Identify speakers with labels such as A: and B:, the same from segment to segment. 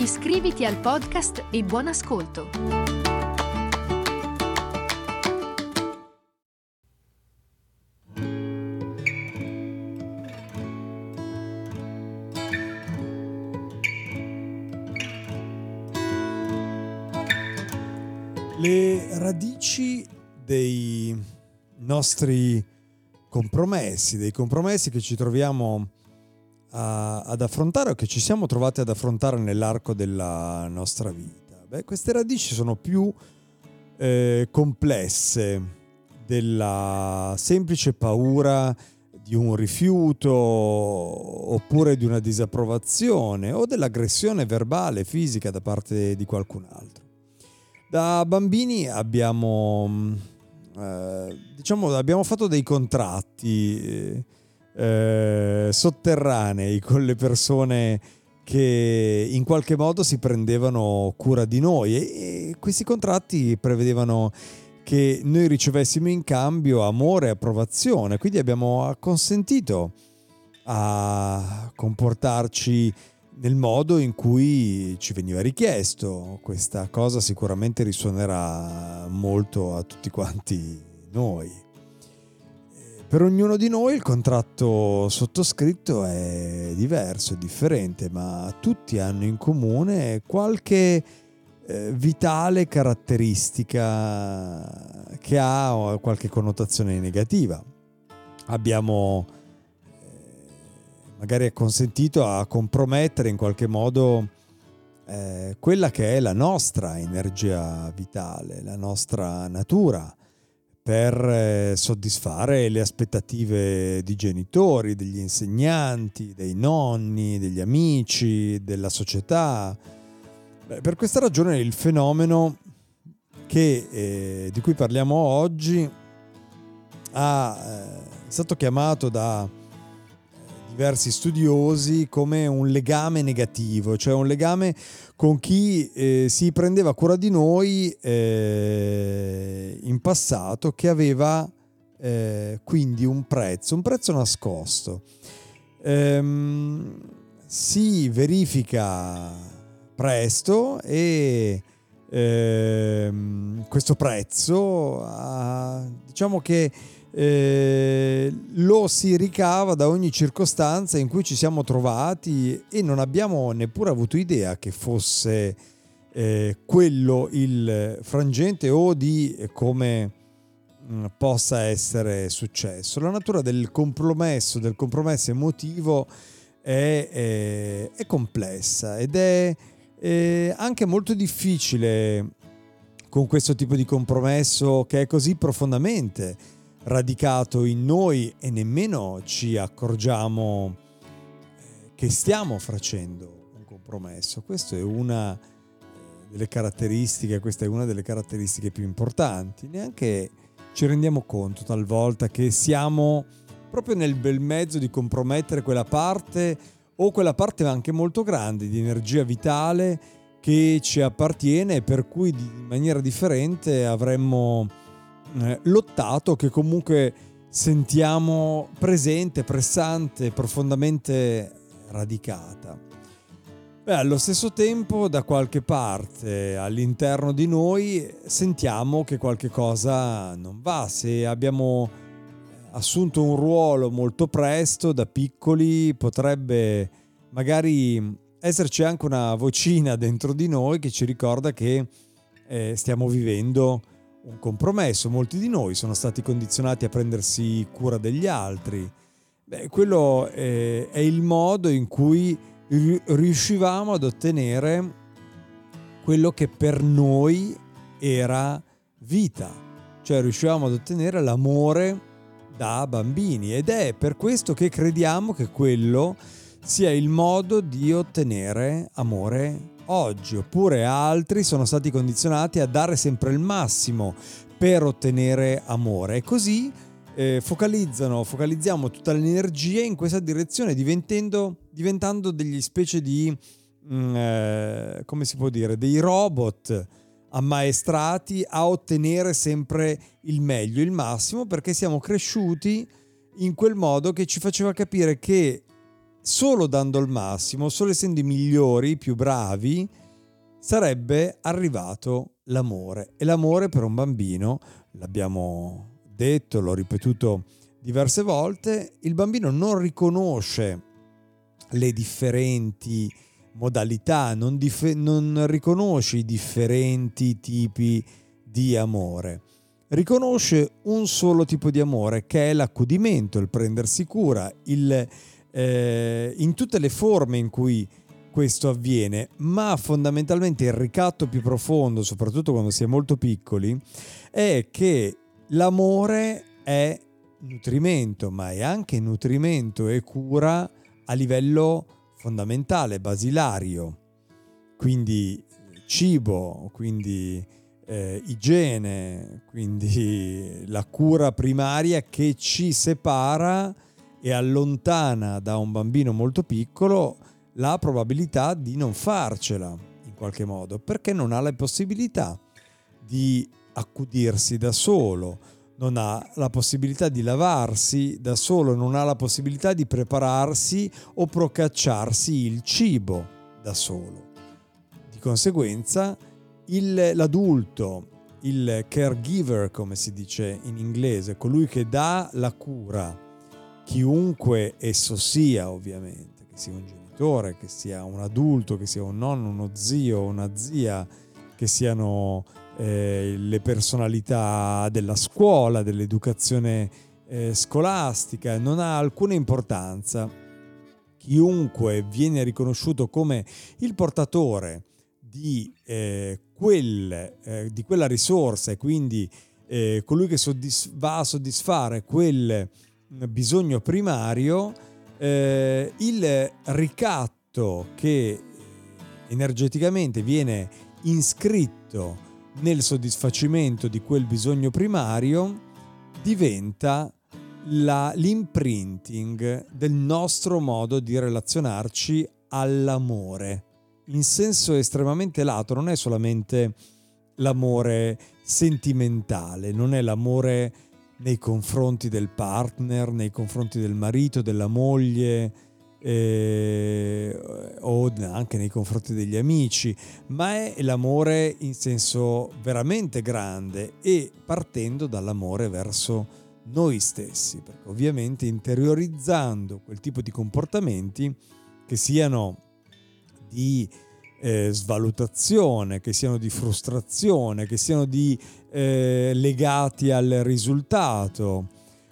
A: Iscriviti al podcast e buon ascolto!
B: Le radici dei nostri compromessi, dei compromessi che ci troviamo a, ad affrontare o che ci siamo trovati ad affrontare nell'arco della nostra vita. Beh, queste radici sono più eh, complesse della semplice paura di un rifiuto oppure di una disapprovazione o dell'aggressione verbale, fisica da parte di qualcun altro. Da bambini abbiamo, mm, eh, diciamo, abbiamo fatto dei contratti eh, sotterranei con le persone che in qualche modo si prendevano cura di noi e, e questi contratti prevedevano che noi ricevessimo in cambio amore e approvazione, quindi abbiamo acconsentito a comportarci nel modo in cui ci veniva richiesto. Questa cosa sicuramente risuonerà molto a tutti quanti noi. Per ognuno di noi il contratto sottoscritto è diverso, è differente, ma tutti hanno in comune qualche eh, vitale caratteristica che ha qualche connotazione negativa. Abbiamo magari è consentito a compromettere in qualche modo eh, quella che è la nostra energia vitale, la nostra natura, per eh, soddisfare le aspettative di genitori, degli insegnanti, dei nonni, degli amici, della società. Beh, per questa ragione il fenomeno che, eh, di cui parliamo oggi ha, eh, è stato chiamato da diversi studiosi come un legame negativo, cioè un legame con chi eh, si prendeva cura di noi eh, in passato che aveva eh, quindi un prezzo, un prezzo nascosto. Ehm, si verifica presto e ehm, questo prezzo ha, diciamo che eh, lo si ricava da ogni circostanza in cui ci siamo trovati e non abbiamo neppure avuto idea che fosse eh, quello il frangente o di come mh, mm, possa essere successo. La natura del compromesso, del compromesso emotivo è, è, è complessa ed è, è anche molto difficile con questo tipo di compromesso che è così profondamente radicato in noi e nemmeno ci accorgiamo eh, che stiamo facendo un compromesso. Questa è una eh, delle caratteristiche, questa è una delle caratteristiche più importanti. Neanche ci rendiamo conto talvolta che siamo proprio nel bel mezzo di compromettere quella parte o quella parte anche molto grande di energia vitale che ci appartiene e per cui in maniera differente avremmo eh, lottato che comunque sentiamo presente, pressante, profondamente radicata. Beh, allo stesso tempo, da qualche parte all'interno di noi sentiamo che qualche cosa non va. Se abbiamo assunto un ruolo molto presto, da piccoli, potrebbe magari esserci anche una vocina dentro di noi che ci ricorda che eh, stiamo vivendo un compromesso. Molti di noi sono stati condizionati a prendersi cura degli altri. Beh, quello è, è il modo in cui riuscivamo ad ottenere quello che per noi era vita, cioè riuscivamo ad ottenere l'amore da bambini ed è per questo che crediamo che quello sia il modo di ottenere amore oggi, oppure altri sono stati condizionati a dare sempre il massimo per ottenere amore. E così eh, focalizzano, focalizziamo tutta l'energia in questa direzione diventando, degli specie di, mh, mm, eh, come si può dire, dei robot ammaestrati a ottenere sempre il meglio, il massimo, perché siamo cresciuti in quel modo che ci faceva capire che solo dando il massimo, solo essendo i migliori, i più bravi, sarebbe arrivato l'amore. E l'amore per un bambino, l'abbiamo detto, l'ho ripetuto diverse volte, il bambino non riconosce le differenti modalità, non, dif- non riconosce i differenti tipi di amore. Riconosce un solo tipo di amore che è l'accudimento, il prendersi cura, il eh, in tutte le forme in cui questo avviene, ma fondamentalmente il ricatto più profondo, soprattutto quando si è molto piccoli, è che l'amore è nutrimento, ma è anche nutrimento e cura a livello fondamentale, basilario. Quindi cibo, quindi eh, igiene, quindi la cura primaria che ci separa e allontana da un bambino molto piccolo la probabilità di non farcela in qualche modo, perché non ha la possibilità di accudirsi da solo, non ha la possibilità di lavarsi da solo, non ha la possibilità di prepararsi o procacciarsi il cibo da solo. Di conseguenza il, l'adulto, il caregiver come si dice in inglese, colui che dà la cura, chiunque esso sia ovviamente, che sia un genitore, che sia un adulto, che sia un nonno, uno zio, una zia, che siano eh, le personalità della scuola, dell'educazione eh, scolastica, non ha alcuna importanza. Chiunque viene riconosciuto come il portatore di, eh, quel, eh, di quella risorsa e quindi eh, colui che soddisf- va a soddisfare quel bisogno primario, eh, il ricatto che energeticamente viene iscritto nel soddisfacimento di quel bisogno primario diventa la, l'imprinting del nostro modo di relazionarci all'amore. In senso estremamente lato, non è solamente l'amore sentimentale, non è l'amore nei confronti del partner, nei confronti del marito, della moglie eh, o anche nei confronti degli amici, ma è l'amore in senso veramente grande e partendo dall'amore verso noi stessi, perché ovviamente interiorizzando quel tipo di comportamenti che siano di eh, svalutazione, che siano di frustrazione, che siano di, eh, legati al risultato.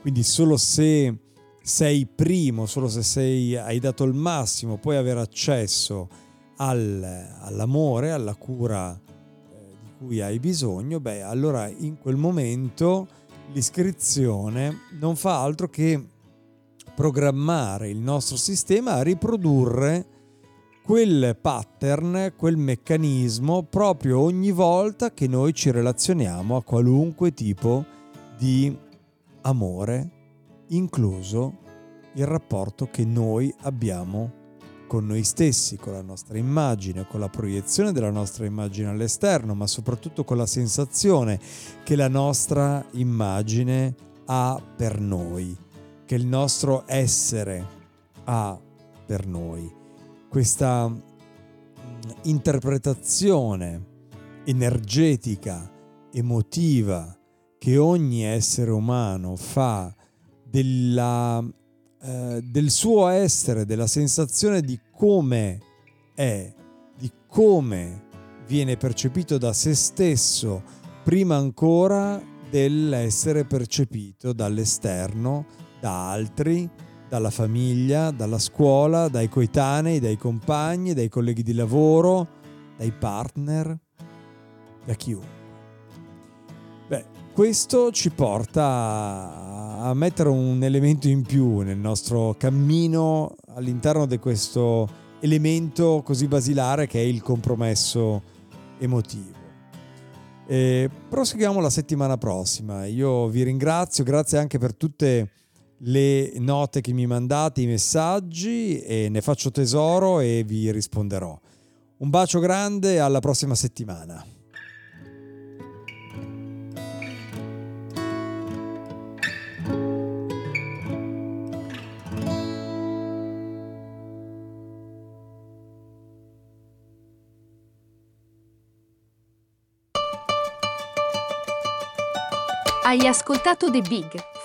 B: Quindi solo se sei primo, solo se sei, hai dato il massimo, puoi avere accesso al, all'amore, alla cura eh, di cui hai bisogno, beh allora in quel momento l'iscrizione non fa altro che programmare il nostro sistema a riprodurre quel pattern, quel meccanismo proprio ogni volta che noi ci relazioniamo a qualunque tipo di amore, incluso il rapporto che noi abbiamo con noi stessi, con la nostra immagine, con la proiezione della nostra immagine all'esterno, ma soprattutto con la sensazione che la nostra immagine ha per noi, che il nostro essere ha per noi questa mm, interpretazione energetica, emotiva che ogni essere umano fa della, eh, del suo essere, della sensazione di come è, di come viene percepito da se stesso, prima ancora dell'essere percepito dall'esterno, da altri, dalla famiglia, dalla scuola, dai coetanei, dai compagni, dai colleghi di lavoro, dai partner, da chiunque. Beh, questo ci porta a mettere un elemento in più nel nostro cammino all'interno di questo elemento così basilare che è il compromesso emotivo. E proseguiamo la settimana prossima. Io vi ringrazio, grazie anche per tutte le note che mi mandate, i messaggi e ne faccio tesoro e vi risponderò. Un bacio grande, alla prossima settimana.
A: Hai ascoltato The Big